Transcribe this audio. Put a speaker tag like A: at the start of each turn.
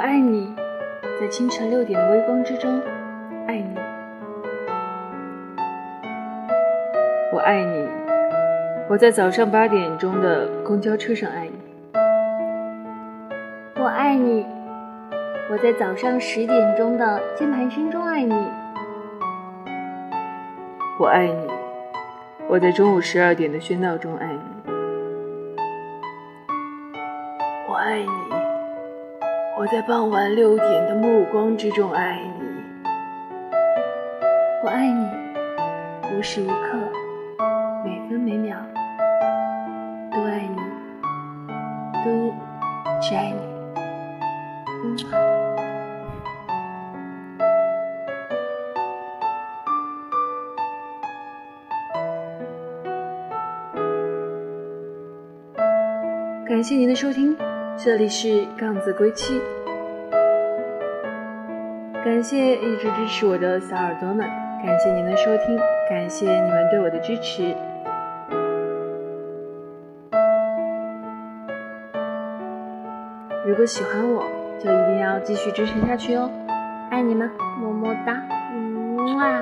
A: 爱你，在清晨六点的微光之中，爱你。我爱你，我在早上八点钟的公交车上爱你。
B: 我爱你，我在早上十点钟的键盘声中爱你。
A: 我爱你，我在中午十二点的喧闹中爱你。我爱你，我在傍晚六点的目光之中爱你。
B: 我爱你，无时无刻，每分每秒都爱你，都只爱你。
A: 感谢您的收听，这里是杠子归期。感谢一直支持我的小耳朵们，感谢您的收听，感谢你们对我的支持。如果喜欢我，就一定要继续支持下去哦，
B: 爱你们，么么哒，么啊。